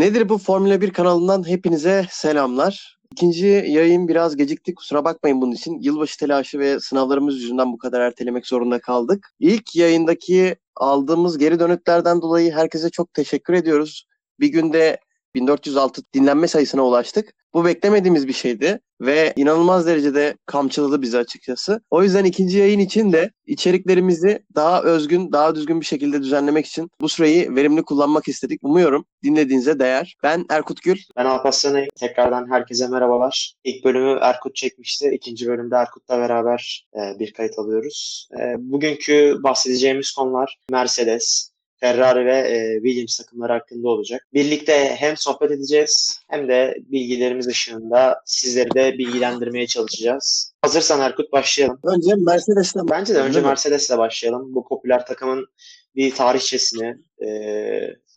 Nedir bu Formula 1 kanalından hepinize selamlar. İkinci yayın biraz gecikti. Kusura bakmayın bunun için. Yılbaşı telaşı ve sınavlarımız yüzünden bu kadar ertelemek zorunda kaldık. İlk yayındaki aldığımız geri dönütlerden dolayı herkese çok teşekkür ediyoruz. Bir günde 1406 dinlenme sayısına ulaştık. Bu beklemediğimiz bir şeydi ve inanılmaz derecede kamçıladı bizi açıkçası. O yüzden ikinci yayın için de içeriklerimizi daha özgün, daha düzgün bir şekilde düzenlemek için bu süreyi verimli kullanmak istedik. Umuyorum dinlediğinize değer. Ben Erkut Gül. Ben Alparslan'ı tekrardan herkese merhabalar. İlk bölümü Erkut çekmişti. İkinci bölümde Erkut'la beraber e, bir kayıt alıyoruz. E, bugünkü bahsedeceğimiz konular Mercedes, Ferrari ve e, Williams takımları hakkında olacak. Birlikte hem sohbet edeceğiz hem de bilgilerimiz ışığında sizleri de bilgilendirmeye çalışacağız. Hazırsan Erkut başlayalım. Önce Mercedes'ten Bence de önce Mercedes'le başlayalım. Bu popüler takımın bir tarihçesini, e,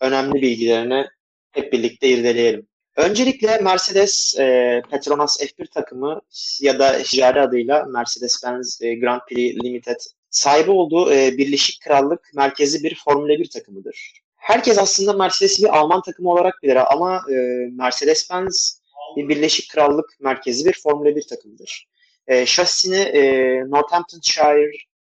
önemli bilgilerini hep birlikte irdeleyelim. Öncelikle Mercedes e, Petronas F1 takımı ya da ticari adıyla Mercedes-Benz e, Grand Prix Limited sahibi olduğu e, Birleşik Krallık merkezi bir Formula 1 takımıdır. Herkes aslında Mercedes'i bir Alman takımı olarak bilir ama e, Mercedes-Benz bir Birleşik Krallık merkezi bir Formula 1 takımıdır. E, şasisini e, Northamptonshire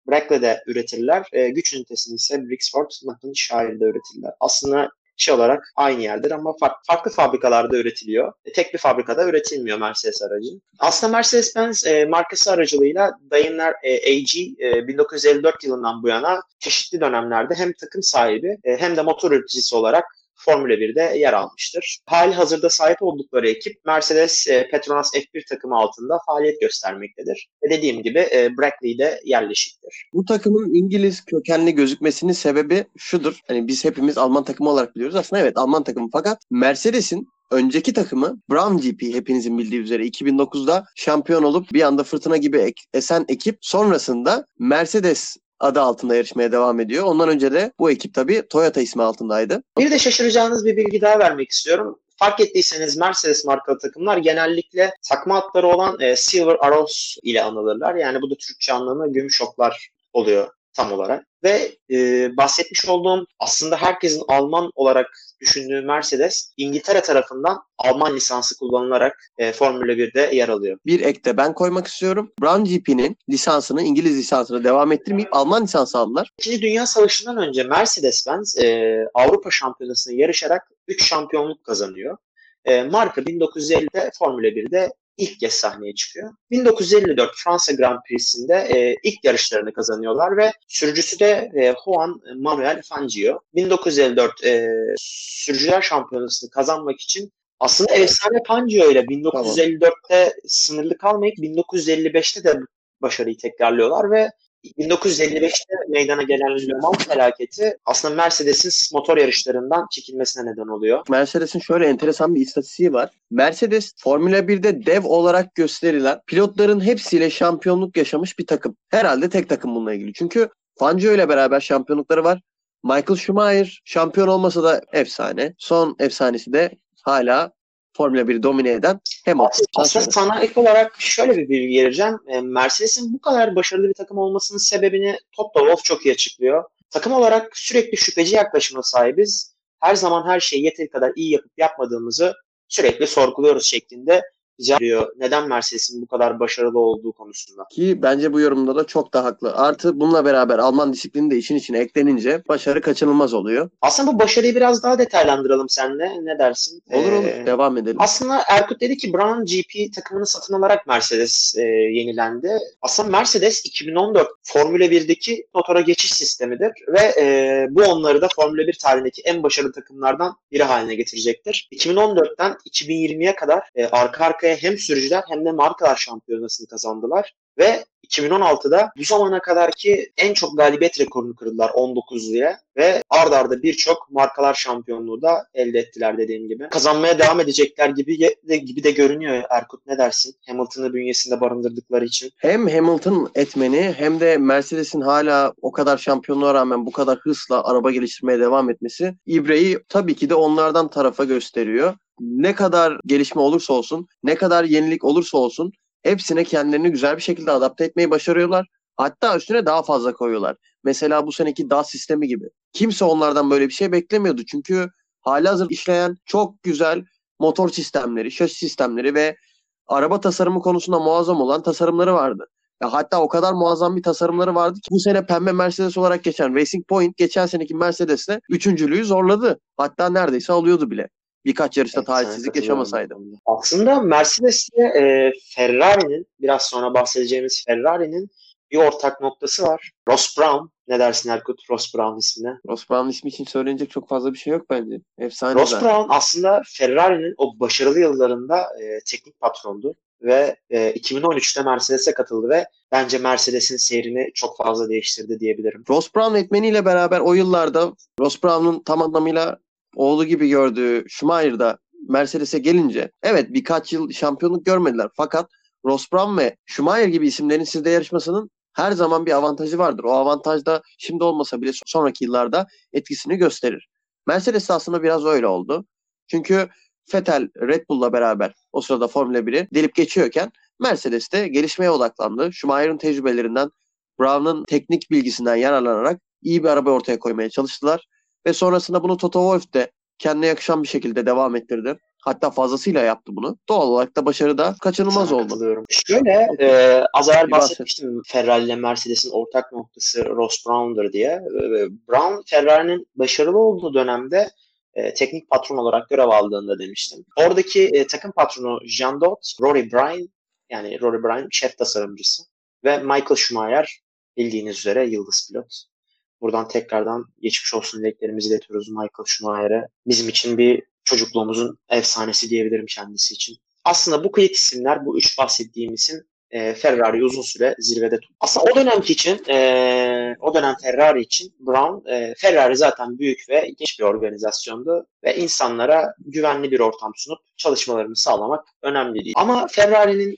Brackle'de üretirler. E, güç ünitesini ise Brixford Northamptonshire'da üretirler. Aslında şey olarak aynı yerdir ama farklı, fabrikalarda üretiliyor. E, tek bir fabrikada üretilmiyor Mercedes aracı. Aslında Mercedes-Benz e, markası aracılığıyla Daimler AG e, 1954 yılından bu yana çeşitli dönemlerde hem takım sahibi e, hem de motor üreticisi olarak Formula 1'de yer almıştır. Hali hazırda sahip oldukları ekip Mercedes e, Petronas F1 takımı altında faaliyet göstermektedir. Ve dediğim gibi e, Brackley'de yerleşiktir. Bu takımın İngiliz kökenli gözükmesinin sebebi şudur. Hani biz hepimiz Alman takımı olarak biliyoruz. Aslında evet Alman takımı fakat Mercedes'in önceki takımı Brown GP hepinizin bildiği üzere 2009'da şampiyon olup bir anda fırtına gibi esen ekip sonrasında Mercedes adı altında yarışmaya devam ediyor. Ondan önce de bu ekip tabii Toyota ismi altındaydı. Bir de şaşıracağınız bir bilgi daha vermek istiyorum. Fark ettiyseniz Mercedes markalı takımlar genellikle takma adları olan e, Silver Arrows ile anılırlar. Yani bu da Türkçe anlamı gümüş oklar oluyor tam olarak. Ve e, bahsetmiş olduğum aslında herkesin Alman olarak düşündüğü Mercedes İngiltere tarafından Alman lisansı kullanılarak e, Formula 1'de yer alıyor. Bir ek de ben koymak istiyorum. Brown GP'nin lisansını İngiliz lisansını devam ettirmeyip Alman lisansı aldılar. İkinci Dünya Savaşı'ndan önce Mercedes-Benz e, Avrupa Şampiyonası'nı yarışarak 3 şampiyonluk kazanıyor. E, marka 1950'de Formula 1'de ilk kez sahneye çıkıyor. 1954 Fransa Grand Prix'sinde e, ilk yarışlarını kazanıyorlar ve sürücüsü de e, Juan Manuel Fangio. 1954 e, sürücüler şampiyonasını kazanmak için aslında efsane Fangio ile 1954'te sınırlı kalmayıp 1955'te de başarıyı tekrarlıyorlar ve 1955'te meydana gelen Le Mans felaketi aslında Mercedes'in motor yarışlarından çekilmesine neden oluyor. Mercedes'in şöyle enteresan bir istatistiği var. Mercedes Formula 1'de dev olarak gösterilen pilotların hepsiyle şampiyonluk yaşamış bir takım. Herhalde tek takım bununla ilgili. Çünkü Fangio ile beraber şampiyonlukları var. Michael Schumacher şampiyon olmasa da efsane. Son efsanesi de hala Formula 1'i domine eden Hamilton. Aslında sana ek olarak şöyle bir bilgi vereceğim. E, Mercedes'in bu kadar başarılı bir takım olmasının sebebini Toto Wolff çok iyi açıklıyor. Takım olarak sürekli şüpheci yaklaşıma sahibiz. Her zaman her şeyi yeteri kadar iyi yapıp yapmadığımızı sürekli sorguluyoruz şeklinde rica ediyor. Neden Mercedes'in bu kadar başarılı olduğu konusunda. Ki bence bu yorumda da çok da haklı. Artı bununla beraber Alman disiplini de işin içine eklenince başarı kaçınılmaz oluyor. Aslında bu başarıyı biraz daha detaylandıralım seninle. Ne dersin? Olur olur. Ee, Devam edelim. Aslında Erkut dedi ki Brown GP takımını satın alarak Mercedes e, yenilendi. Aslında Mercedes 2014 Formula 1'deki motora geçiş sistemidir ve e, bu onları da Formula 1 tarihindeki en başarılı takımlardan biri haline getirecektir. 2014'ten 2020'ye kadar e, arka arkaya arkaya hem sürücüler hem de markalar şampiyonasını kazandılar. Ve 2016'da bu zamana kadarki en çok galibiyet rekorunu kırdılar 19 diye ve ard arda birçok markalar şampiyonluğu da elde ettiler dediğim gibi. Kazanmaya devam edecekler gibi de, gibi de görünüyor Erkut ne dersin? Hamilton'ı bünyesinde barındırdıkları için. Hem Hamilton etmeni hem de Mercedes'in hala o kadar şampiyonluğa rağmen bu kadar hızla araba geliştirmeye devam etmesi İbre'yi tabii ki de onlardan tarafa gösteriyor ne kadar gelişme olursa olsun, ne kadar yenilik olursa olsun hepsine kendilerini güzel bir şekilde adapte etmeyi başarıyorlar. Hatta üstüne daha fazla koyuyorlar. Mesela bu seneki DAS sistemi gibi. Kimse onlardan böyle bir şey beklemiyordu. Çünkü hali hazır işleyen çok güzel motor sistemleri, şasi sistemleri ve araba tasarımı konusunda muazzam olan tasarımları vardı. Ya hatta o kadar muazzam bir tasarımları vardı ki bu sene pembe Mercedes olarak geçen Racing Point geçen seneki Mercedes'le üçüncülüğü zorladı. Hatta neredeyse alıyordu bile. Birkaç yarışta Evet, talihsizlik yaşamasaydı. Aslında Mercedes ile e, Ferrari'nin biraz sonra bahsedeceğimiz Ferrari'nin bir ortak noktası var. Ross Brown. Ne dersin Erkut Ross Brown ismine? Ross Brown ismi için söylenecek çok fazla bir şey yok bence. Efsane Ross zaten. Brown aslında Ferrari'nin o başarılı yıllarında e, teknik patrondu ve e, 2013'te Mercedes'e katıldı ve bence Mercedes'in seyrini çok fazla değiştirdi diyebilirim. Ross Brown etmeniyle beraber o yıllarda Ross Brown'un tam anlamıyla oğlu gibi gördüğü Schumacher'da Mercedes'e gelince evet birkaç yıl şampiyonluk görmediler. Fakat Ross Brown ve Schumacher gibi isimlerin sizde yarışmasının her zaman bir avantajı vardır. O avantaj da şimdi olmasa bile sonraki yıllarda etkisini gösterir. Mercedes de aslında biraz öyle oldu. Çünkü Vettel Red Bull'la beraber o sırada Formula 1'i delip geçiyorken Mercedes de gelişmeye odaklandı. Schumacher'ın tecrübelerinden, Brown'ın teknik bilgisinden yararlanarak iyi bir araba ortaya koymaya çalıştılar. Ve sonrasında bunu Toto Wolff de kendine yakışan bir şekilde devam ettirdi. Hatta fazlasıyla yaptı bunu. Doğal olarak da başarı da kaçınılmaz Sana oldu. Şöyle e, az evvel bahsetmiştim Ferrari ile Mercedes'in ortak noktası Ross Brown'dur diye. E, Brown Ferrari'nin başarılı olduğu dönemde e, teknik patron olarak görev aldığında demiştim. Oradaki e, takım patronu Jean Dot, Rory Bryan yani Rory Bryan şef tasarımcısı ve Michael Schumacher bildiğiniz üzere yıldız pilot. Buradan tekrardan geçmiş olsun dileklerimizi iletiyoruz Michael Schumacher'e. Bizim için bir çocukluğumuzun efsanesi diyebilirim kendisi için. Aslında bu kıyık isimler, bu üç bahsettiğim isim e, Ferrari'yi uzun süre zirvede tuttu. Aslında o dönemki için, e, o dönem Ferrari için Brown, e, Ferrari zaten büyük ve genç bir organizasyondu ve insanlara güvenli bir ortam sunup çalışmalarını sağlamak önemliydi. Ama Ferrari'nin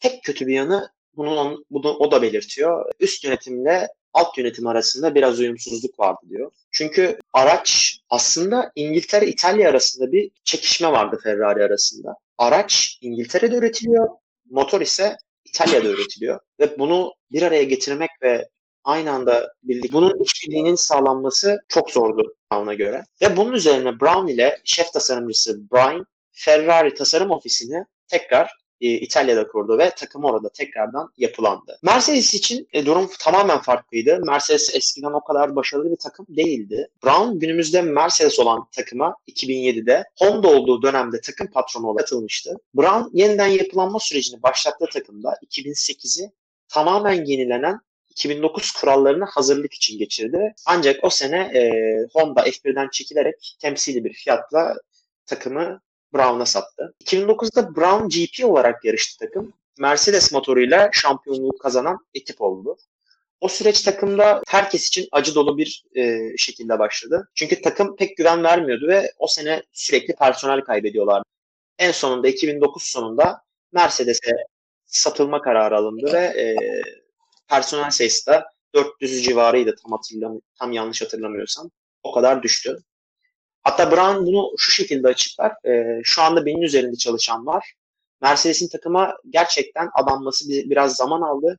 tek kötü bir yanı bunu, bunu o da belirtiyor. Üst yönetimle alt yönetim arasında biraz uyumsuzluk vardı diyor. Çünkü araç aslında İngiltere İtalya arasında bir çekişme vardı Ferrari arasında. Araç İngiltere'de üretiliyor, motor ise İtalya'da üretiliyor ve bunu bir araya getirmek ve aynı anda birlik bunun işbirliğinin sağlanması çok zordu Brown'a göre. Ve bunun üzerine Brown ile şef tasarımcısı Brian Ferrari tasarım ofisini tekrar e, İtalya'da kurdu ve takım orada tekrardan yapılandı. Mercedes için e, durum tamamen farklıydı. Mercedes eskiden o kadar başarılı bir takım değildi. Brown günümüzde Mercedes olan takıma 2007'de Honda olduğu dönemde takım patronu olarak katılmıştı. Brown yeniden yapılanma sürecini başlattığı takımda 2008'i tamamen yenilenen 2009 kurallarına hazırlık için geçirdi. Ancak o sene e, Honda F1'den çekilerek temsili bir fiyatla takımı Brown'a sattı. 2009'da Brown GP olarak yarıştı takım. Mercedes motoruyla şampiyonluğu kazanan ekip oldu. O süreç takımda herkes için acı dolu bir e, şekilde başladı. Çünkü takım pek güven vermiyordu ve o sene sürekli personel kaybediyorlardı. En sonunda 2009 sonunda Mercedes'e satılma kararı alındı ve e, personel sayısı da 400 civarıydı tam hatırlam tam yanlış hatırlamıyorsam. O kadar düştü. Hatta Brown bunu şu şekilde açıklar. E, şu anda benim üzerinde çalışan var. Mercedes'in takıma gerçekten adanması bir, biraz zaman aldı.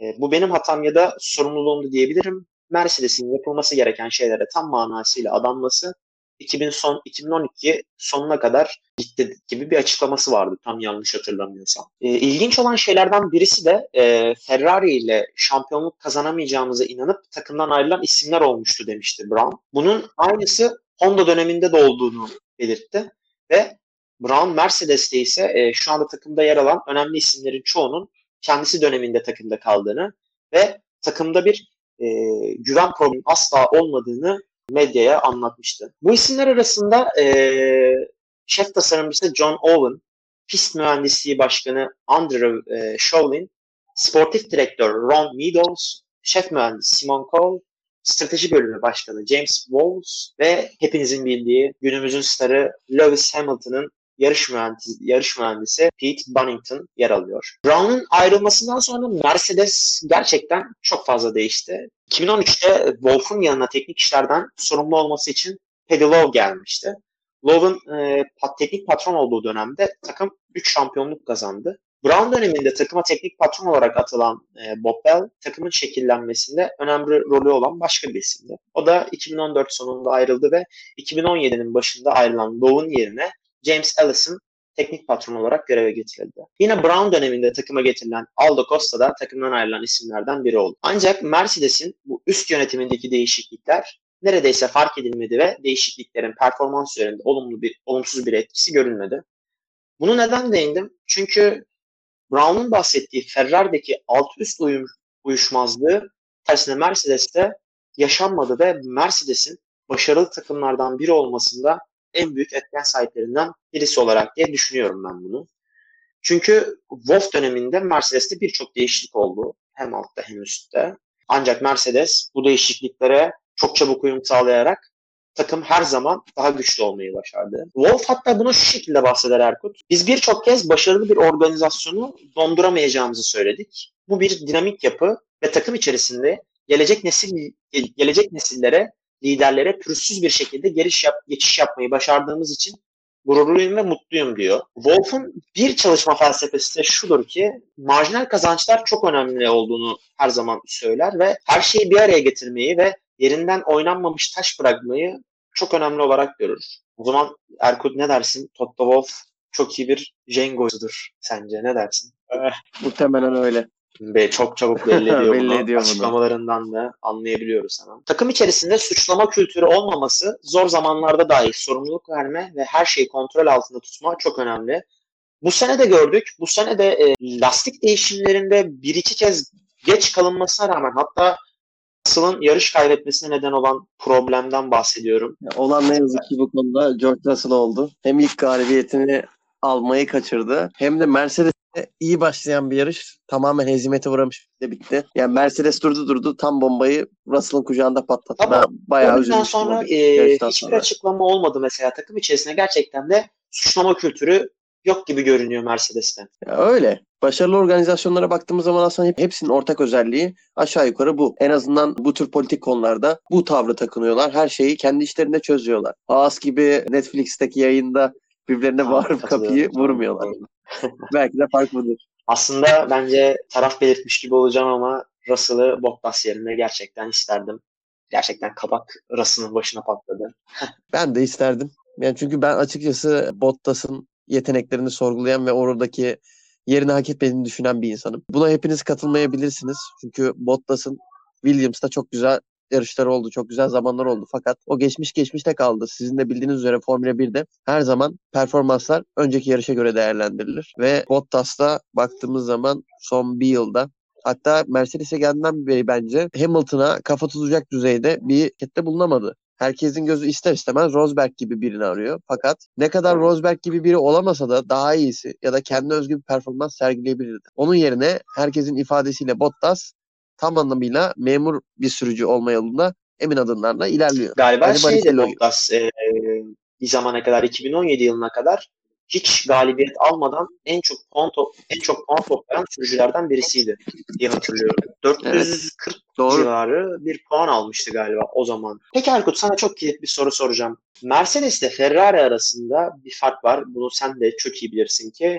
E, bu benim hatam ya da sorumluluğumdu diyebilirim. Mercedes'in yapılması gereken şeylere tam manasıyla adanması 2000 son 2012 sonuna kadar gitti gibi bir açıklaması vardı tam yanlış hatırlamıyorsam. E, ilginç olan şeylerden birisi de e, Ferrari ile şampiyonluk kazanamayacağımıza inanıp takımdan ayrılan isimler olmuştu demişti Brown. Bunun aynısı Honda döneminde de olduğunu belirtti ve Brown Mercedes'te ise e, şu anda takımda yer alan önemli isimlerin çoğunun kendisi döneminde takımda kaldığını ve takımda bir e, güven problemi asla olmadığını medyaya anlatmıştı. Bu isimler arasında e, şef tasarımcısı John Owen, pist mühendisliği başkanı Andrew e, Shovlin, sportif direktör Ron Meadows, şef mühendis Simon Cole, strateji bölümü başkanı James Walls ve hepinizin bildiği günümüzün starı Lewis Hamilton'ın yarış mühendisi, yarış mühendisi Pete Bunnington yer alıyor. Brown'un ayrılmasından sonra Mercedes gerçekten çok fazla değişti. 2013'te Wolff'un yanına teknik işlerden sorumlu olması için Paddy Lowe gelmişti. Lowe'un e, teknik patron olduğu dönemde takım 3 şampiyonluk kazandı. Brown döneminde takıma teknik patron olarak atılan e, Bob Bell takımın şekillenmesinde önemli rolü olan başka bir isimdi. O da 2014 sonunda ayrıldı ve 2017'nin başında ayrılan Lowe'un yerine James Ellison teknik patron olarak göreve getirildi. Yine Brown döneminde takıma getirilen Aldo Costa da takımdan ayrılan isimlerden biri oldu. Ancak Mercedes'in bu üst yönetimindeki değişiklikler neredeyse fark edilmedi ve değişikliklerin performans üzerinde olumlu bir olumsuz bir etkisi görülmedi. Bunu neden değindim? Çünkü Brown'un bahsettiği Ferrari'deki alt üst uyum, uyuşmazlığı tersine Mercedes'te yaşanmadı ve Mercedes'in başarılı takımlardan biri olmasında en büyük etken sahiplerinden birisi olarak diye düşünüyorum ben bunu. Çünkü Wolf döneminde Mercedes'te birçok değişiklik oldu. Hem altta hem üstte. Ancak Mercedes bu değişikliklere çok çabuk uyum sağlayarak takım her zaman daha güçlü olmayı başardı. Wolf hatta bunu şu şekilde bahseder Erkut. Biz birçok kez başarılı bir organizasyonu donduramayacağımızı söyledik. Bu bir dinamik yapı ve takım içerisinde gelecek nesil gelecek nesillere, liderlere pürüzsüz bir şekilde giriş yap, geçiş yapmayı başardığımız için gururluyum ve mutluyum diyor. Wolf'un bir çalışma felsefesi de şudur ki marjinal kazançlar çok önemli olduğunu her zaman söyler ve her şeyi bir araya getirmeyi ve yerinden oynanmamış taş bırakmayı çok önemli olarak görür. O zaman Erkut ne dersin? Toto Wolff çok iyi bir Jengo'sudur sence ne dersin? Muhtemelen öyle. Ve çok çabuk belli ediyor Belli bunu. ediyor bunu. Açıklamalarından da anlayabiliyoruz hemen. Takım içerisinde suçlama kültürü olmaması zor zamanlarda dahi sorumluluk verme ve her şeyi kontrol altında tutma çok önemli. Bu sene de gördük. Bu sene de e, lastik değişimlerinde bir iki kez geç kalınmasına rağmen hatta Russell'ın yarış kaybetmesine neden olan problemden bahsediyorum. Olan ne yazık ki bu konuda George Russell oldu. Hem ilk galibiyetini almayı kaçırdı hem de Mercedes'e iyi başlayan bir yarış tamamen hezimete uğramış de bitti. Yani Mercedes durdu durdu tam bombayı Russell'ın kucağında patlattı. Ama ben bayağı Ondan üzülmüştüm. sonra e, hiçbir sonra. açıklama olmadı mesela takım içerisinde gerçekten de suçlama kültürü yok gibi görünüyor Mercedes'ten. Ya öyle. Başarılı organizasyonlara baktığımız zaman aslında hep, hepsinin ortak özelliği aşağı yukarı bu. En azından bu tür politik konularda bu tavrı takınıyorlar. Her şeyi kendi işlerinde çözüyorlar. Haas gibi Netflix'teki yayında birbirine Ha, bağırıp kapıyı vurmuyorlar. Belki de fark budur. Aslında bence taraf belirtmiş gibi olacağım ama Russell'ı Bottas yerine gerçekten isterdim. Gerçekten kabak Russell'ın başına patladı. Ben de isterdim. Yani çünkü ben açıkçası Bottas'ın yeteneklerini sorgulayan ve oradaki yerini hak etmediğini düşünen bir insanım. Buna hepiniz katılmayabilirsiniz. Çünkü Bottas'ın Williams'ta çok güzel yarışları oldu. Çok güzel zamanlar oldu. Fakat o geçmiş geçmişte kaldı. Sizin de bildiğiniz üzere Formula 1'de her zaman performanslar önceki yarışa göre değerlendirilir. Ve Bottas'ta baktığımız zaman son bir yılda hatta Mercedes'e geldiğinden beri bence Hamilton'a kafa tutacak düzeyde bir harekette bulunamadı. Herkesin gözü ister istemez Rosberg gibi birini arıyor. Fakat ne kadar. Rosberg gibi biri olamasa da daha iyisi ya da kendi özgü bir performans sergileyebilirdi. Onun yerine herkesin ifadesiyle Bottas tam anlamıyla memur bir sürücü olma yolunda emin adımlarla ilerliyor. Galiba Barrichello gibi. Bottas e, bir zamana kadar 2017 yılına kadar hiç galibiyet almadan en çok puan top, en çok puan toplayan sürücülerden birisiydi diye hatırlıyorum. 440 Doğru. civarı bir puan almıştı galiba o zaman. Peki Erkut sana çok kilit bir soru soracağım. Mercedes ile Ferrari arasında bir fark var. Bunu sen de çok iyi bilirsin ki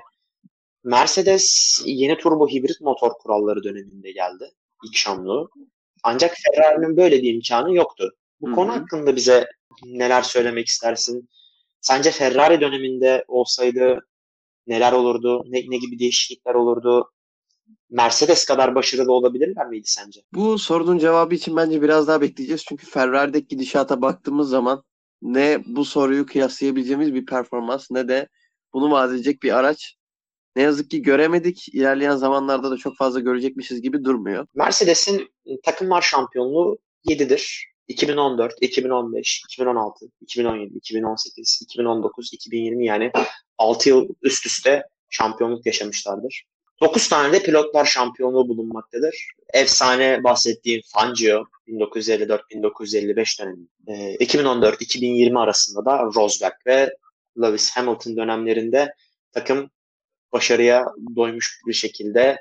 Mercedes yeni turbo hibrit motor kuralları döneminde geldi. ilk şamlı. Ancak Ferrari'nin böyle bir imkanı yoktu. Bu Hı konu hakkında bize neler söylemek istersin? Sence Ferrari döneminde olsaydı neler olurdu? Ne, ne gibi değişiklikler olurdu? Mercedes kadar başarılı olabilirler miydi sence? Bu sorunun cevabı için bence biraz daha bekleyeceğiz. Çünkü Ferrari'deki gidişata baktığımız zaman ne bu soruyu kıyaslayabileceğimiz bir performans ne de bunu vaat edecek bir araç ne yazık ki göremedik. İlerleyen zamanlarda da çok fazla görecekmişiz gibi durmuyor. Mercedes'in takımlar şampiyonluğu 7'dir. 2014, 2015, 2016, 2017, 2018, 2019, 2020 yani 6 yıl üst üste şampiyonluk yaşamışlardır. 9 tane de pilotlar şampiyonluğu bulunmaktadır. Efsane bahsettiğim Fangio 1954-1955 dönemi. Ee, 2014-2020 arasında da Rosberg ve Lewis Hamilton dönemlerinde takım başarıya doymuş bir şekilde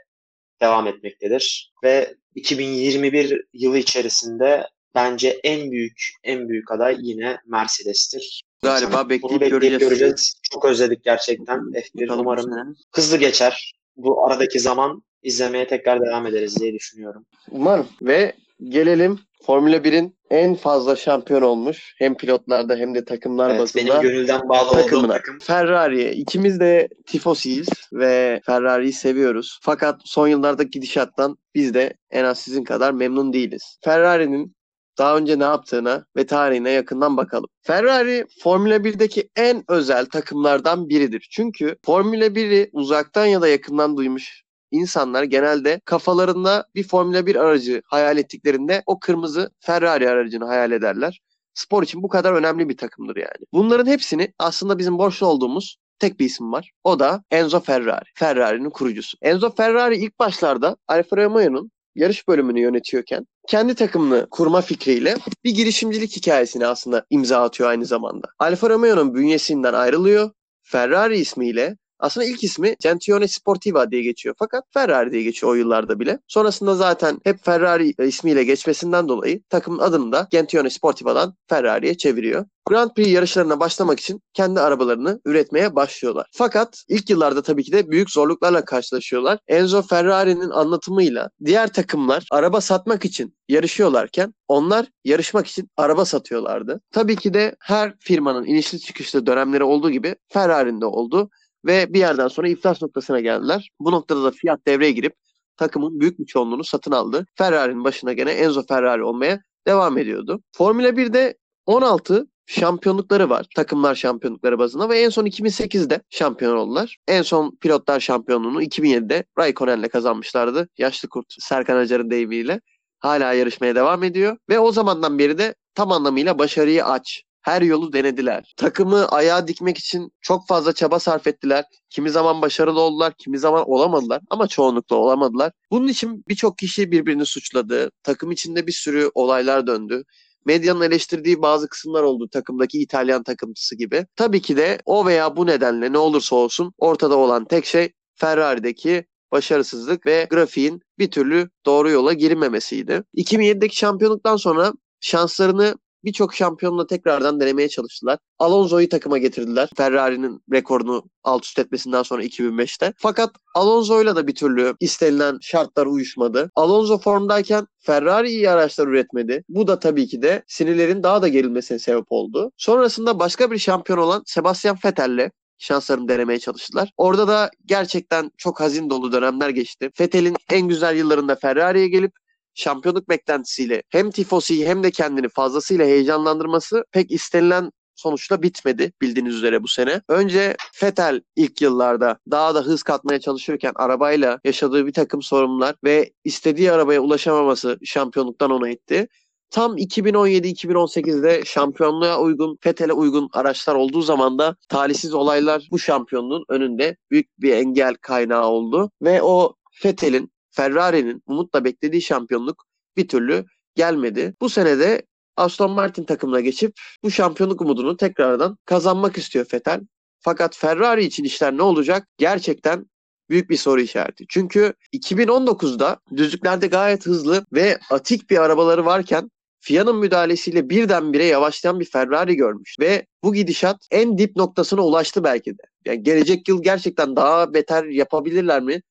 devam etmektedir. Ve 2021 yılı içerisinde bence en büyük en büyük aday yine Mercedes'tir. Galiba bekleyip bekleyip göreceğiz. göreceğiz. Çok özledik gerçekten F1. Bakalım bu Umarım sene. hızlı geçer. bu aradaki zaman izlemeye tekrar devam ederiz diye düşünüyorum. Umarım. Ve gelelim Formula 1'in en fazla şampiyon olmuş hem pilotlarda hem de takımlar Evet, bazında benim gönülden bağlı olduğum takımına. takım. Ferrari. İkimiz de tifosiyiz ve Ferrari'yi seviyoruz. Fakat son yıllardaki gidişattan biz de en az sizin kadar memnun değiliz. Ferrari'nin daha önce ne yaptığına ve tarihine yakından bakalım. Ferrari Formula 1'deki en özel takımlardan biridir. Çünkü Formula 1'i uzaktan ya da yakından duymuş insanlar genelde kafalarında bir Formula 1 aracı hayal ettiklerinde o kırmızı Ferrari aracını hayal ederler. Spor için bu kadar önemli bir takımdır yani. Bunların hepsini aslında bizim borçlu olduğumuz tek bir isim var. O da Enzo Ferrari. Ferrari'nin kurucusu. Enzo Ferrari ilk başlarda Alfa Romeo'nun yarış bölümünü yönetiyorken kendi takımını kurma fikriyle bir girişimcilik hikayesini aslında imza atıyor aynı zamanda. Alfa Romeo'nun bünyesinden ayrılıyor. Ferrari ismiyle aslında ilk ismi Gentione Sportiva diye geçiyor fakat Ferrari diye geçiyor o yıllarda bile. Sonrasında zaten hep Ferrari ismiyle geçmesinden dolayı takımın adını da Gentione Sportiva'dan Ferrari'ye çeviriyor. Grand Prix yarışlarına başlamak için kendi arabalarını üretmeye başlıyorlar. Fakat ilk yıllarda tabii ki de büyük zorluklarla karşılaşıyorlar. Enzo Ferrari'nin anlatımıyla diğer takımlar araba satmak için yarışıyorlarken onlar yarışmak için araba satıyorlardı. Tabii ki de her firmanın inişli çıkışlı dönemleri olduğu gibi Ferrari'nin de oldu ve bir yerden sonra iflas noktasına geldiler. Bu noktada da Fiat devreye girip takımın büyük bir çoğunluğunu satın aldı. Ferrari'nin başına gene Enzo Ferrari olmaya devam ediyordu. Formula 1'de 16 şampiyonlukları var. Takımlar şampiyonlukları bazında ve en son 2008'de şampiyon oldular. En son pilotlar şampiyonluğunu 2007'de Raikkonen'le kazanmışlardı. Yaşlı kurt Serkan Acar'ın deyimiyle. Hala yarışmaya devam ediyor ve o zamandan beri de tam anlamıyla başarıyı aç. Her yolu denediler. Takımı ayağa dikmek için çok fazla çaba sarf ettiler. Kimi zaman başarılı oldular, kimi zaman olamadılar ama çoğunlukla olamadılar. Bunun için birçok kişi birbirini suçladı. Takım içinde bir sürü olaylar döndü medyanın eleştirdiği bazı kısımlar oldu takımdaki İtalyan takımcısı gibi. Tabii ki de o veya bu nedenle ne olursa olsun ortada olan tek şey Ferrari'deki başarısızlık ve grafiğin bir türlü doğru yola girmemesiydi. 2007'deki şampiyonluktan sonra şanslarını birçok şampiyonla tekrardan denemeye çalıştılar. Alonso'yu takıma getirdiler. Ferrari'nin rekorunu alt üst etmesinden sonra 2005'te. Fakat Alonso'yla da bir türlü istenilen şartlar uyuşmadı. Alonso formdayken Ferrari iyi araçlar üretmedi. Bu da tabii ki de sinirlerin daha da gerilmesine sebep oldu. Sonrasında başka bir şampiyon olan Sebastian Vettel'le şanslarını denemeye çalıştılar. Orada da gerçekten çok hazin dolu dönemler geçti. Vettel'in en güzel yıllarında Ferrari'ye gelip şampiyonluk beklentisiyle hem tifosiyi hem de kendini fazlasıyla heyecanlandırması pek istenilen sonuçta bitmedi bildiğiniz üzere bu sene. Önce Vettel ilk yıllarda daha da hız katmaya çalışırken arabayla yaşadığı bir takım sorunlar ve istediği arabaya ulaşamaması şampiyonluktan onu itti. Tam 2017-2018'de şampiyonluğa uygun, Vettel'e uygun araçlar olduğu zaman da talihsiz olaylar bu şampiyonluğun önünde büyük bir engel kaynağı oldu. Ve o Vettel'in, Ferrari'nin umutla beklediği şampiyonluk bir türlü gelmedi. Bu sene de Aston Martin takımına geçip bu şampiyonluk umudunu tekrardan kazanmak istiyor Vettel. Fakat Ferrari için işler ne olacak? Gerçekten büyük bir soru işareti. Çünkü 2019'da düzlüklerde gayet hızlı ve atik bir arabaları varken FIA'nın müdahalesiyle birdenbire yavaşlayan bir Ferrari görmüş ve bu gidişat en dip noktasına ulaştı belki de. Yani gelecek yıl gerçekten daha beter yapabilirler mi?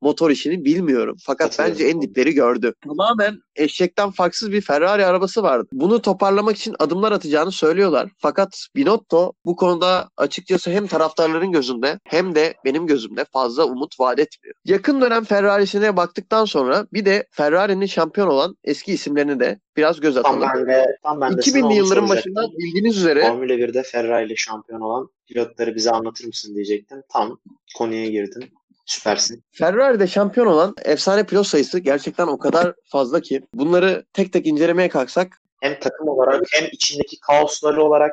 Motor işini bilmiyorum. Fakat bence en dipleri gördü. Tamamen eşekten farksız bir Ferrari arabası vardı. Bunu toparlamak için adımlar atacağını söylüyorlar. Fakat Binotto bu konuda açıkçası hem taraftarların gözünde hem de benim gözümde fazla umut vaat etmiyor. Yakın dönem Ferrari'sine baktıktan sonra bir de Ferrari'nin şampiyon olan eski isimlerini de biraz göz atalım. Tam ben de, tam ben de 2000'li yılların başında bildiğiniz üzere Formula 1'de Ferrari ile şampiyon olan pilotları bize anlatır mısın diyecektim. Tam konuya girdin. Süpersin. Ferrari'de şampiyon olan efsane pilot sayısı gerçekten o kadar fazla ki bunları tek tek incelemeye kalksak Hem takım olarak hem içindeki kaosları olarak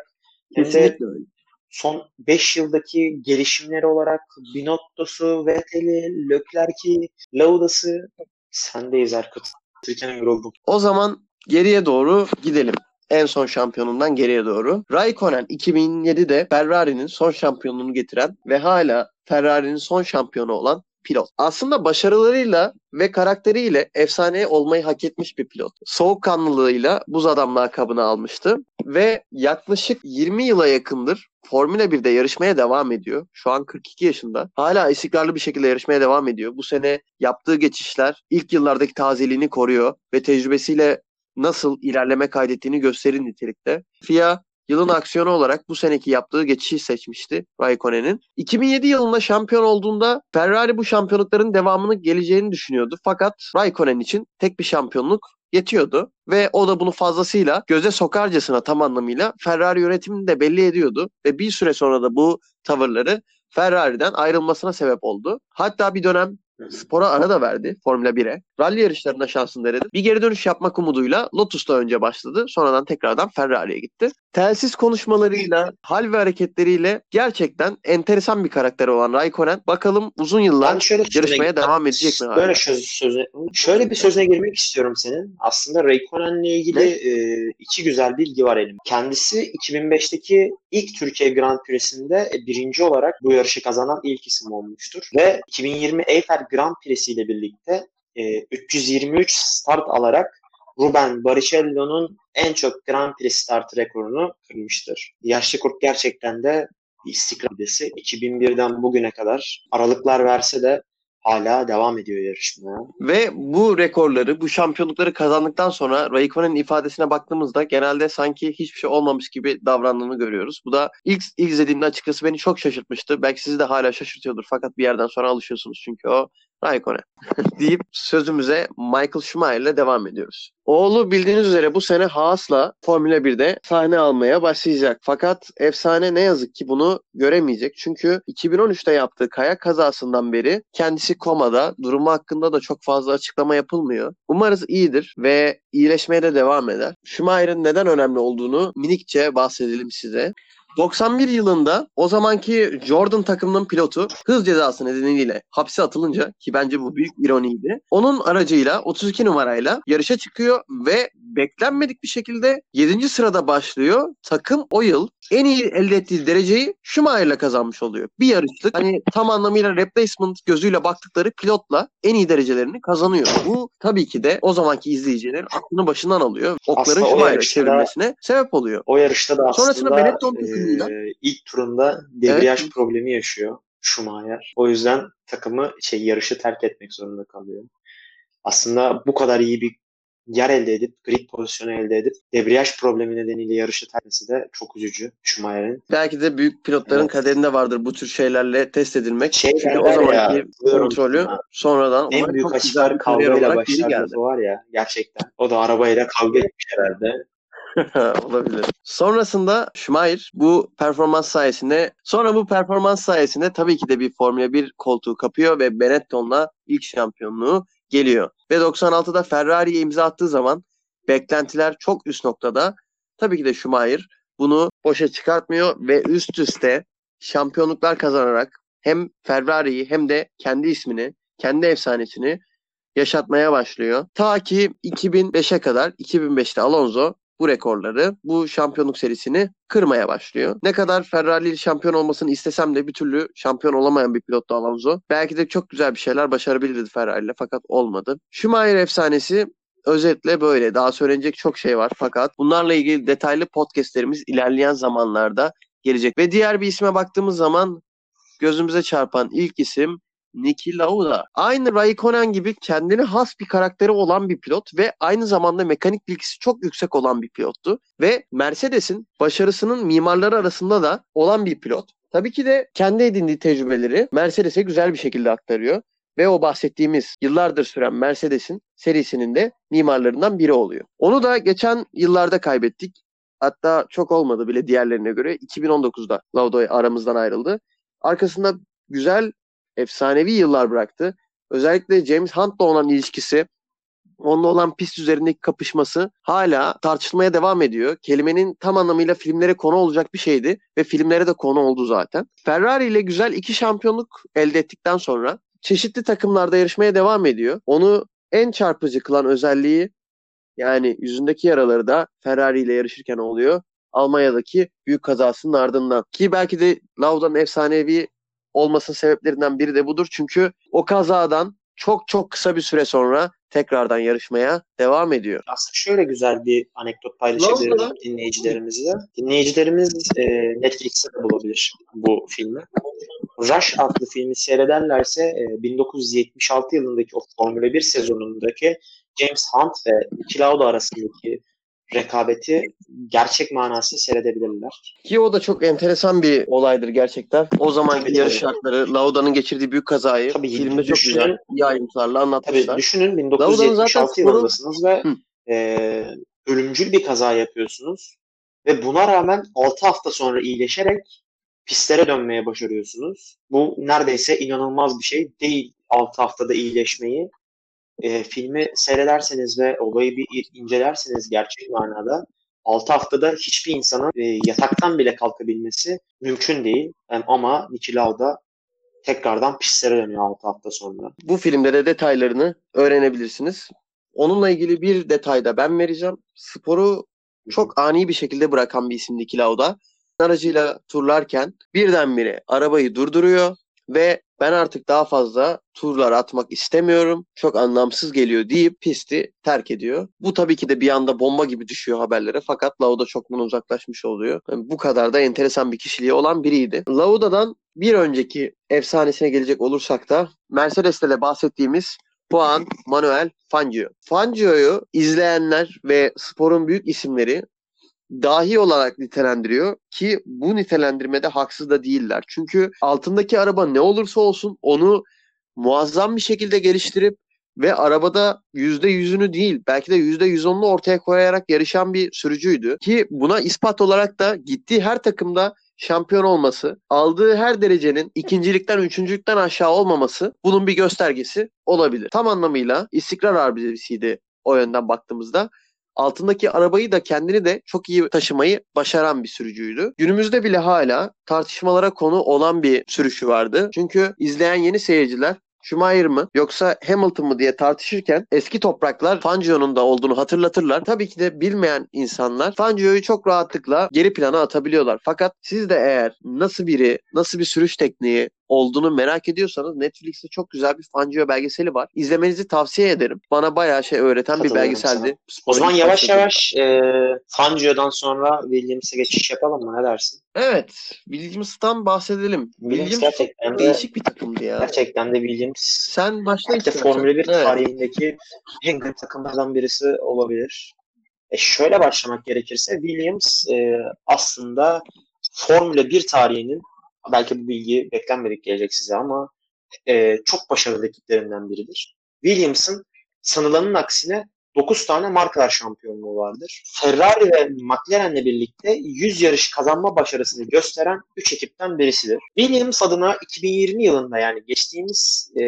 hem de son 5 yıldaki gelişimleri olarak Binotto'su, Vettel'i, Leclerc'i, Lauda'sı sendeyiz Erkut. Türkiye'nin yoruldum. O zaman geriye doğru gidelim. En son şampiyonundan geriye doğru. Raikkonen 2007'de Ferrari'nin son şampiyonluğunu getiren ve hala Ferrari'nin son şampiyonu olan pilot. Aslında başarılarıyla ve karakteriyle efsane olmayı hak etmiş bir pilot. Soğukkanlılığıyla buz adam lakabını almıştı ve yaklaşık 20 yıla yakındır Formula 1'de yarışmaya devam ediyor. Şu an 42 yaşında. Hala istikrarlı bir şekilde yarışmaya devam ediyor. Bu sene yaptığı geçişler ilk yıllardaki tazeliğini koruyor ve tecrübesiyle nasıl ilerleme kaydettiğini gösterir nitelikte. FIA yılın aksiyonu olarak bu seneki yaptığı geçişi seçmişti Raikkonen'in. 2007 yılında şampiyon olduğunda Ferrari bu şampiyonlukların devamını geleceğini düşünüyordu. Fakat Raikkonen için tek bir şampiyonluk yetiyordu ve o da bunu fazlasıyla göze sokarcasına tam anlamıyla Ferrari yönetimini de belli ediyordu ve bir süre sonra da bu tavırları Ferrari'den ayrılmasına sebep oldu. Hatta bir dönem spora ara da verdi Formula 1'e. Rally yarışlarında şansını denedi. Bir geri dönüş yapmak umuduyla Lotus'ta önce başladı. Sonradan tekrardan Ferrari'ye gitti. Telsiz konuşmalarıyla, hal ve hareketleriyle gerçekten enteresan bir karakter olan Raikkonen bakalım uzun yıllar şöyle yarışmaya devam edecek mi? Böyle söz, söze, şöyle bir sözüne girmek istiyorum senin. Aslında Raikkonen'le ilgili Ne? e, iki güzel bilgi var elimde. Kendisi 2005'teki ilk Türkiye Grand Prix'sinde e, birinci olarak bu yarışı kazanan ilk isim olmuştur. Ve 2020 Eiffel Grand Prix'si ile birlikte e, 323 start alarak Ruben Barrichello'nun en çok Grand Prix start rekorunu kırmıştır. Yaşlı kurt gerçekten de bir istikrar abidesi. 2001'den bugüne kadar aralıklar verse de hala devam ediyor yarışmaya. Ve bu rekorları, bu şampiyonlukları kazandıktan sonra Raikkonen'in ifadesine baktığımızda genelde sanki hiçbir şey olmamış gibi davrandığını görüyoruz. Bu da ilk, izlediğimde açıkçası beni çok şaşırtmıştı. Belki sizi de hala şaşırtıyordur fakat bir yerden sonra alışıyorsunuz çünkü o Raikkonen deyip sözümüze Michael Schumacher ile devam ediyoruz. Oğlu bildiğiniz üzere bu sene Haas'la Formula 1'de sahne almaya başlayacak. Fakat efsane ne yazık ki bunu göremeyecek. Çünkü 2013'te yaptığı kayak kazasından beri kendisi komada. Durumu hakkında da çok fazla açıklama yapılmıyor. Umarız iyidir ve iyileşmeye de devam eder. Schumacher'ın neden önemli olduğunu minikçe bahsedelim size. 91 yılında o zamanki Jordan takımının pilotu hız cezası nedeniyle hapse atılınca ki bence bu büyük ironiydi. Onun aracıyla 32 numarayla yarışa çıkıyor ve beklenmedik bir şekilde 7. sırada başlıyor. Takım o yıl en iyi elde ettiği dereceyi Schumacher'la kazanmış oluyor. Bir yarışlık hani tam anlamıyla replacement gözüyle baktıkları pilotla en iyi derecelerini kazanıyor. Bu tabii ki de o zamanki izleyicilerin aklını başından alıyor. Okların Schumacher'a çevrilmesine sebep oluyor. O yarışta da Sonrasında Benetton e, ilk turunda debriyaj Evet. problemi yaşıyor Schumacher. O yüzden takımı şey yarışı terk etmek zorunda kalıyor. Aslında bu kadar iyi bir yer elde edip, grid pozisyonu elde edip debriyaj problemi nedeniyle yarışı terk etmesi de çok üzücü Schumacher'in. Belki de büyük pilotların Evet. kaderinde vardır bu tür şeylerle test edilmek. Şey Çünkü o zamanki ya, kontrolü sana. sonradan En büyük açıklar kavgayla olarak geri başlar geldi. lafı var ya gerçekten. O da arabayla kavga etmiş herhalde. Olabilir. Sonrasında Schumacher bu performans sayesinde sonra bu performans sayesinde tabii ki de bir Formula 1 koltuğu kapıyor ve Benetton'la ilk şampiyonluğu geliyor. Ve 96'da Ferrari'ye imza attığı zaman beklentiler çok üst noktada. Tabii ki de Schumacher bunu boşa çıkartmıyor ve üst üste şampiyonluklar kazanarak hem Ferrari'yi hem de kendi ismini, kendi efsanesini yaşatmaya başlıyor. Ta ki 2005'e kadar 2005'te Alonso bu rekorları, bu şampiyonluk serisini kırmaya başlıyor. Ne kadar Ferrari şampiyon olmasını istesem de bir türlü şampiyon olamayan bir pilottu Alonso. Belki de çok güzel bir şeyler başarabilirdi Ferrari ile fakat olmadı. Schumacher efsanesi özetle böyle. Daha söylenecek çok şey var fakat bunlarla ilgili detaylı podcastlerimiz ilerleyen zamanlarda gelecek. Ve diğer bir isme baktığımız zaman gözümüze çarpan ilk isim Niki Lauda. Aynı Raikkonen gibi kendine has bir karakteri olan bir pilot ve aynı zamanda mekanik bilgisi çok yüksek olan bir pilottu. Ve Mercedes'in başarısının mimarları arasında da olan bir pilot. Tabii ki de kendi edindiği tecrübeleri Mercedes'e güzel bir şekilde aktarıyor. Ve o bahsettiğimiz yıllardır süren Mercedes'in serisinin de mimarlarından biri oluyor. Onu da geçen yıllarda kaybettik. Hatta çok olmadı bile diğerlerine göre. 2019'da Lauda aramızdan ayrıldı. Arkasında güzel efsanevi yıllar bıraktı. Özellikle James Hunt'la olan ilişkisi, onunla olan pist üzerindeki kapışması hala tartışılmaya devam ediyor. Kelimenin tam anlamıyla filmlere konu olacak bir şeydi ve filmlere de konu oldu zaten. Ferrari ile güzel iki şampiyonluk elde ettikten sonra çeşitli takımlarda yarışmaya devam ediyor. Onu en çarpıcı kılan özelliği yani yüzündeki yaraları da Ferrari ile yarışırken oluyor. Almanya'daki büyük kazasının ardından. Ki belki de Lauda'nın efsanevi olmasının sebeplerinden biri de budur. Çünkü o kazadan çok çok kısa bir süre sonra tekrardan yarışmaya devam ediyor. Aslında şöyle güzel bir anekdot paylaşabilirim dinleyicilerimizle. Dinleyicilerimiz e, Netflix'te de bulabilir bu filmi. Rush adlı filmi seyrederlerse e, 1976 yılındaki o Formula 1 sezonundaki James Hunt ve Lauda arasındaki rekabeti gerçek manasıyla seyredebilirler. Ki o da çok enteresan bir olaydır gerçekten. O zamanki Tabii, yarış şartları, Lauda'nın geçirdiği büyük kazayı Tabii, filmde çok güzel iyi ayrıntılarla Tabii anlatmışlar. düşünün Lauda'nın zaten 1976 sporu- yılındasınız ve Hı. e, ölümcül bir kaza yapıyorsunuz ve buna rağmen 6 hafta sonra iyileşerek pistlere dönmeye başarıyorsunuz. Bu neredeyse inanılmaz bir şey değil 6 haftada iyileşmeyi. E, filmi seyrederseniz ve olayı bir incelerseniz gerçek manada 6 haftada hiçbir insanın e, yataktan bile kalkabilmesi mümkün değil. Ama Niki Lauda tekrardan pistlere dönüyor 6 hafta sonra. Bu filmde de detaylarını öğrenebilirsiniz. Onunla ilgili bir detay da ben vereceğim. Sporu çok ani bir şekilde bırakan bir isim Niki Lauda. Aracıyla turlarken birdenbire arabayı durduruyor ve ben artık daha fazla turlar atmak istemiyorum. Çok anlamsız geliyor deyip pisti terk ediyor. Bu tabii ki de bir anda bomba gibi düşüyor haberlere fakat Lauda çok bundan uzaklaşmış oluyor. Yani bu kadar da enteresan bir kişiliği olan biriydi. Lauda'dan bir önceki efsanesine gelecek olursak da Mercedes'te de bahsettiğimiz Juan Manuel Fangio. Fangio'yu izleyenler ve sporun büyük isimleri dahi olarak nitelendiriyor ki bu nitelendirmede haksız da değiller. Çünkü altındaki araba ne olursa olsun onu muazzam bir şekilde geliştirip ve arabada %100'ünü değil belki de %110'unu ortaya koyarak yarışan bir sürücüydü. Ki buna ispat olarak da gittiği her takımda şampiyon olması, aldığı her derecenin ikincilikten, üçüncülükten aşağı olmaması bunun bir göstergesi olabilir. Tam anlamıyla istikrar abidesiydi o yönden baktığımızda. Altındaki arabayı da kendini de çok iyi taşımayı başaran bir sürücüydü. Günümüzde bile hala tartışmalara konu olan bir sürüşü vardı. Çünkü izleyen yeni seyirciler Schumacher mı yoksa Hamilton mı diye tartışırken eski topraklar Fangio'nun da olduğunu hatırlatırlar. Tabii ki de bilmeyen insanlar Fangio'yu çok rahatlıkla geri plana atabiliyorlar. Fakat siz de eğer nasıl biri, nasıl bir sürüş tekniği olduğunu merak ediyorsanız Netflix'te çok güzel bir Fangio belgeseli var. İzlemenizi tavsiye ederim. Bana bayağı şey öğreten bir belgeseldi. O zaman yavaş yavaş e, Fangio'dan sonra Williams'e geçiş yapalım mı? Ne dersin? Evet. Williams'tan bahsedelim. Williams Williams gerçekten de- değişik bir takımdı ya. Gerçekten de Williams Sen başla istersen. Formula 1 Evet. tarihindeki en garip takımlardan birisi olabilir. E şöyle başlamak gerekirse Williams e, aslında Formula 1 tarihinin belki bu bilgi beklenmedik gelecek size ama e, çok başarılı ekiplerinden biridir. Williams'ın sanılanın aksine 9 tane markalar şampiyonluğu vardır. Ferrari ve McLaren'le birlikte 100 yarış kazanma başarısını gösteren 3 ekipten birisidir. Williams adına 2020 yılında yani geçtiğimiz e,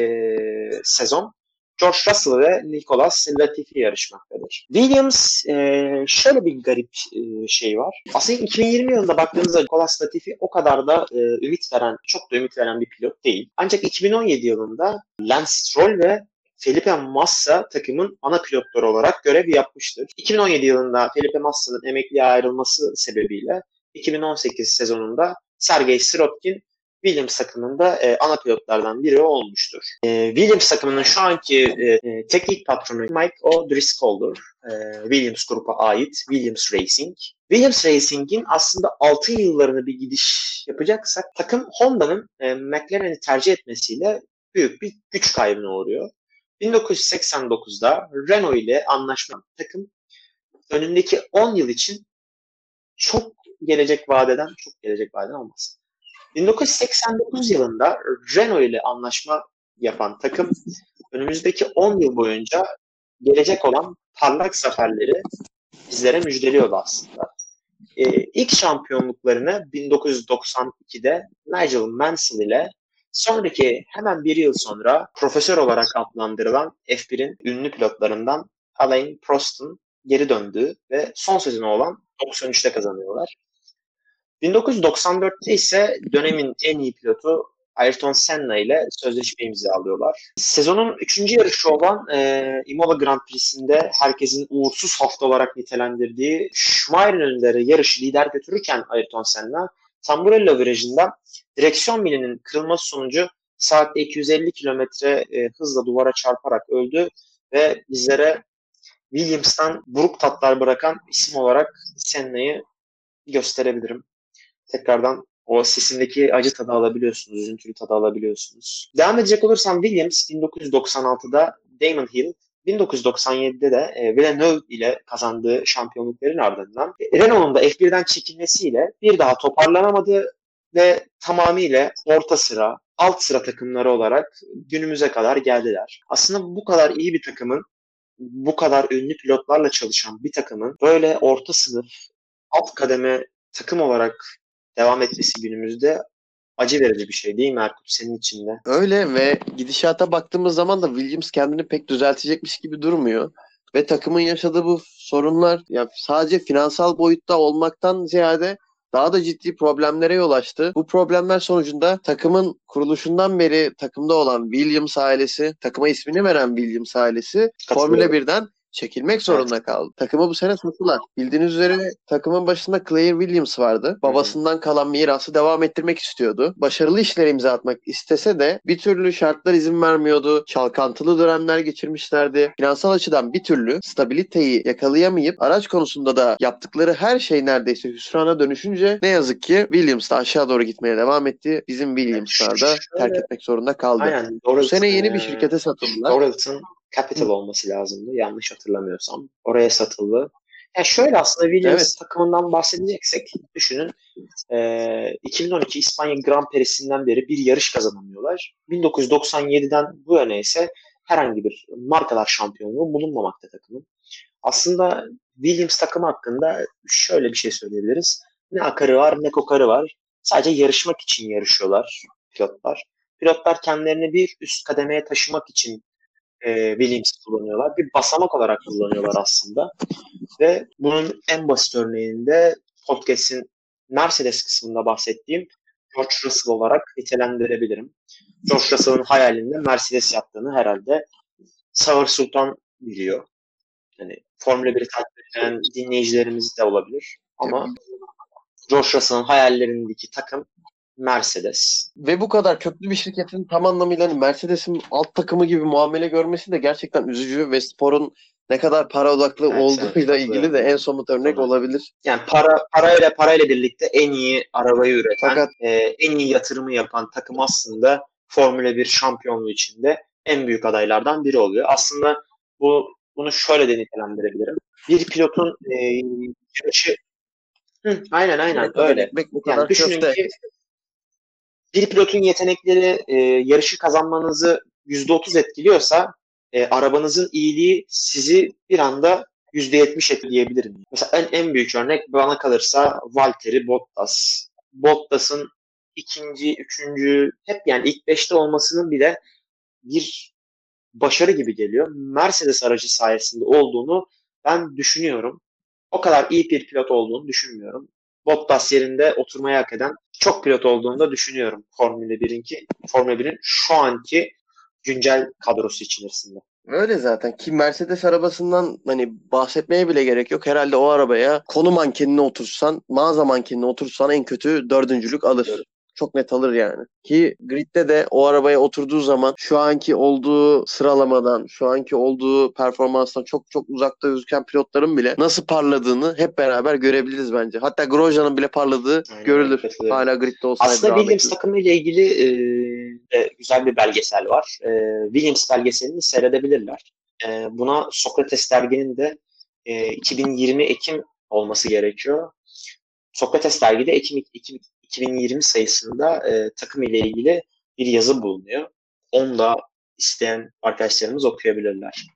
sezon George Russell ve Nicolas Latifi yarışmaktadır. Williams e, şöyle bir garip e, şey var. Aslında 2020 yılında baktığınızda Nicolas Latifi o kadar da e, ümit veren, çok da ümit veren bir pilot değil. Ancak 2017 yılında Lance Stroll ve Felipe Massa takımın ana pilotları olarak görev yapmıştır. 2017 yılında Felipe Massa'nın emekliye ayrılması sebebiyle 2018 sezonunda Sergey Sirotkin Williams takımında e, ana pilotlardan biri olmuştur. E, Williams takımının şu anki e, e, teknik patronu Mike O'Driscoll'dur. E, Williams grupa ait Williams Racing. Williams Racing'in aslında 6 yıllarını bir gidiş yapacaksak takım Honda'nın e, McLaren'i tercih etmesiyle büyük bir güç kaybına uğruyor. 1989'da Renault ile anlaşma takım önündeki 10 yıl için çok gelecek vadeden çok gelecek vadeden olmaz. 1989 yılında Renault ile anlaşma yapan takım önümüzdeki 10 yıl boyunca gelecek olan parlak zaferleri bizlere müjdeliyordu aslında. Ee, ilk şampiyonluklarını 1992'de Nigel Mansell ile sonraki hemen bir yıl sonra profesör olarak adlandırılan F1'in ünlü pilotlarından Alain Prost'un geri döndüğü ve son sezonu olan 93'te kazanıyorlar. 1994'te ise dönemin en iyi pilotu Ayrton Senna ile sözleşme imzalıyorlar. Sezonun 3. yarışı olan e, Imola Grand Prix'sinde herkesin uğursuz hafta olarak nitelendirdiği Schumacher'in önünde yarışı lider götürürken Ayrton Senna Tamburello virajında direksiyon milinin kırılması sonucu saatte 250 kilometre e, hızla duvara çarparak öldü ve bizlere Williams'tan buruk tatlar bırakan isim olarak Senna'yı gösterebilirim. Tekrardan o sesindeki acı tadı alabiliyorsunuz, üzüntülü tadı alabiliyorsunuz. Devam edecek olursam Williams 1996'da Damon Hill 1997'de de e, Villeneuve ile kazandığı şampiyonlukların ardından e, Renault'un da F1'den çekilmesiyle bir daha toparlanamadı ve tamamıyla orta sıra, alt sıra takımları olarak günümüze kadar geldiler. Aslında bu kadar iyi bir takımın, bu kadar ünlü pilotlarla çalışan bir takımın böyle orta sınıf, alt kademe takım olarak devam etmesi günümüzde acı verici bir şey değil mi Erkut senin için de? Öyle ve gidişata baktığımız zaman da Williams kendini pek düzeltecekmiş gibi durmuyor. Ve takımın yaşadığı bu sorunlar ya sadece finansal boyutta olmaktan ziyade daha da ciddi problemlere yol açtı. Bu problemler sonucunda takımın kuruluşundan beri takımda olan Williams ailesi, takıma ismini veren Williams ailesi Formula 1'den çekilmek zorunda evet. kaldı. Takımı bu sene sattılar. Bildiğiniz üzere takımın başında Claire Williams vardı. Babasından kalan mirası devam ettirmek istiyordu. Başarılı işler imza atmak istese de bir türlü şartlar izin vermiyordu. Çalkantılı dönemler geçirmişlerdi. Finansal açıdan bir türlü stabiliteyi yakalayamayıp araç konusunda da yaptıkları her şey neredeyse hüsrana dönüşünce ne yazık ki Williams da aşağı doğru gitmeye devam etti. Bizim Williams'lar da terk etmek zorunda kaldı. Aynen, bu sene yeni bir şirkete satıldılar. Doğrultun Capital olması lazımdı. Yanlış hatırlamıyorsam. Oraya satıldı. Yani şöyle aslında Williams evet. takımından bahsedeceksek düşünün e, 2012 İspanya Grand Prix'sinden beri bir yarış kazanamıyorlar. 1997'den bu yana ise herhangi bir markalar şampiyonluğu bulunmamakta takımın. Aslında Williams takımı hakkında şöyle bir şey söyleyebiliriz. Ne akarı var ne kokarı var. Sadece yarışmak için yarışıyorlar pilotlar. Pilotlar kendilerini bir üst kademeye taşımak için e, Williams kullanıyorlar. Bir basamak olarak kullanıyorlar aslında. Ve bunun en basit örneğinde podcast'in Mercedes kısmında bahsettiğim George Russell olarak nitelendirebilirim. George Russell'ın hayalinde Mercedes yaptığını herhalde Sağır Sultan biliyor. Yani Formula 1'i takip eden dinleyicilerimiz de olabilir. Ama George Russell'ın hayallerindeki takım Mercedes. Ve bu kadar köklü bir şirketin tam anlamıyla hani Mercedes'in alt takımı gibi muamele görmesi de gerçekten üzücü ve sporun ne kadar para odaklı evet, olduğuyla evet, ilgili de en somut örnek evet. olabilir. Yani para parayla parayla birlikte en iyi arabayı üreten, Fakat, e, en iyi yatırımı yapan takım aslında Formula 1 şampiyonluğu içinde en büyük adaylardan biri oluyor. Aslında bu bunu şöyle de nitelendirebilirim. Bir pilotun e, yarışı Hı, aynen aynen evet, öyle. Yani düşünün ki bir pilotun yetenekleri e, yarışı kazanmanızı %30 etkiliyorsa e, arabanızın iyiliği sizi bir anda %70 etkileyebilir mi? Mesela en, en büyük örnek bana kalırsa Valtteri Bottas. Bottas'ın ikinci, üçüncü, hep yani ilk beşte olmasının bile bir başarı gibi geliyor. Mercedes aracı sayesinde olduğunu ben düşünüyorum. O kadar iyi bir pilot olduğunu düşünmüyorum. Bottas yerinde oturmayı hak eden çok pilot olduğunu da düşünüyorum Formula 1'in ki Formula 1'in şu anki güncel kadrosu içerisinde. Öyle zaten ki Mercedes arabasından hani bahsetmeye bile gerek yok. Herhalde o arabaya konu mankenine otursan, mağaza mankenine otursan en kötü dördüncülük alır. Evet çok net alır yani. Ki gridde de o arabaya oturduğu zaman şu anki olduğu sıralamadan, şu anki olduğu performanstan çok çok uzakta gözüken pilotların bile nasıl parladığını hep beraber görebiliriz bence. Hatta Grosjean'ın bile parladığı Aynen, görülür. Hala gridde olsaydı. Aslında Williams takımı ile ilgili e, güzel bir belgesel var. E, Williams belgeselini seyredebilirler. E, buna Sokrates derginin de e, 2020 Ekim olması gerekiyor. Sokrates dergide Ekim, Ekim 2020 sayısında e, takım ile ilgili bir yazı bulunuyor. Onu da isteyen arkadaşlarımız okuyabilirler.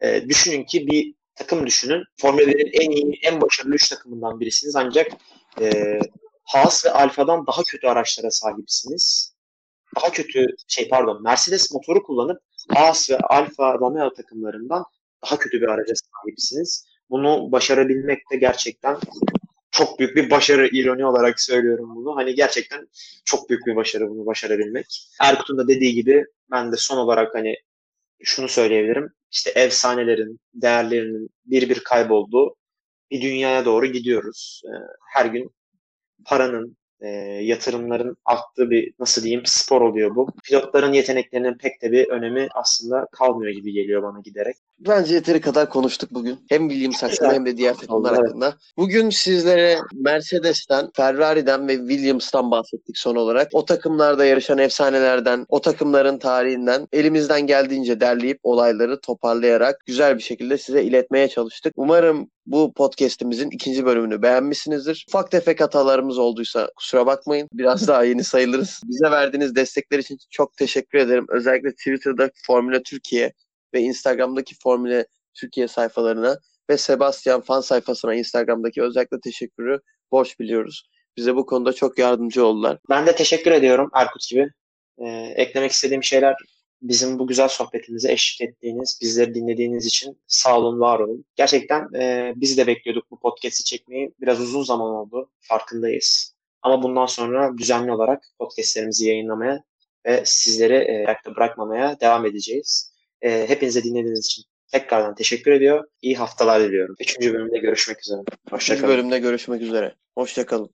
E, düşünün ki bir takım düşünün. Formula 1'in en iyi, en başarılı üç takımından birisiniz ancak e, Haas ve Alfa'dan daha kötü araçlara sahipsiniz. Daha kötü şey pardon Mercedes motoru kullanıp Haas ve Alfa Romeo takımlarından daha kötü bir araca sahipsiniz. Bunu başarabilmek de gerçekten çok büyük bir başarı ironi olarak söylüyorum bunu. Hani gerçekten çok büyük bir başarı bunu başarabilmek. Erkut'un da dediği gibi ben de son olarak hani şunu söyleyebilirim. İşte efsanelerin, değerlerinin bir bir kaybolduğu bir dünyaya doğru gidiyoruz. Ee, her gün paranın, e, yatırımların arttığı bir nasıl diyeyim spor oluyor bu. Pilotların yeteneklerinin pek de bir önemi aslında kalmıyor gibi geliyor bana giderek. Bence yeteri kadar konuştuk bugün. Hem Williams hakkında hem de diğer takımlar Evet. hakkında. Bugün sizlere Mercedes'ten, Ferrari'den ve Williams'tan bahsettik son olarak. O takımlarda yarışan efsanelerden, o takımların tarihinden elimizden geldiğince derleyip olayları toparlayarak güzel bir şekilde size iletmeye çalıştık. Umarım bu podcast'imizin ikinci bölümünü beğenmişsinizdir. Ufak tefek hatalarımız olduysa kusura bakmayın. Biraz daha yeni sayılırız. Bize verdiğiniz destekler için çok teşekkür ederim. Özellikle Twitter'da Formula Türkiye ve Instagram'daki Formula Türkiye sayfalarına ve Sebastian fan sayfasına Instagram'daki özellikle teşekkürü borç biliyoruz. Bize bu konuda çok yardımcı oldular. Ben de teşekkür ediyorum Erkut gibi. E, eklemek istediğim şeyler bizim bu güzel sohbetimize eşlik ettiğiniz, bizleri dinlediğiniz için sağ olun, var olun. Gerçekten e, biz de bekliyorduk bu podcast'i çekmeyi. Biraz uzun zaman oldu, farkındayız. Ama bundan sonra düzenli olarak podcastlerimizi yayınlamaya ve sizleri e, ayakta bırakmamaya devam edeceğiz. E, hepinize dinlediğiniz için tekrardan teşekkür ediyor. İyi haftalar diliyorum. Üçüncü bölümde görüşmek üzere. Hoşçakalın. bölümde görüşmek üzere. Hoşçakalın.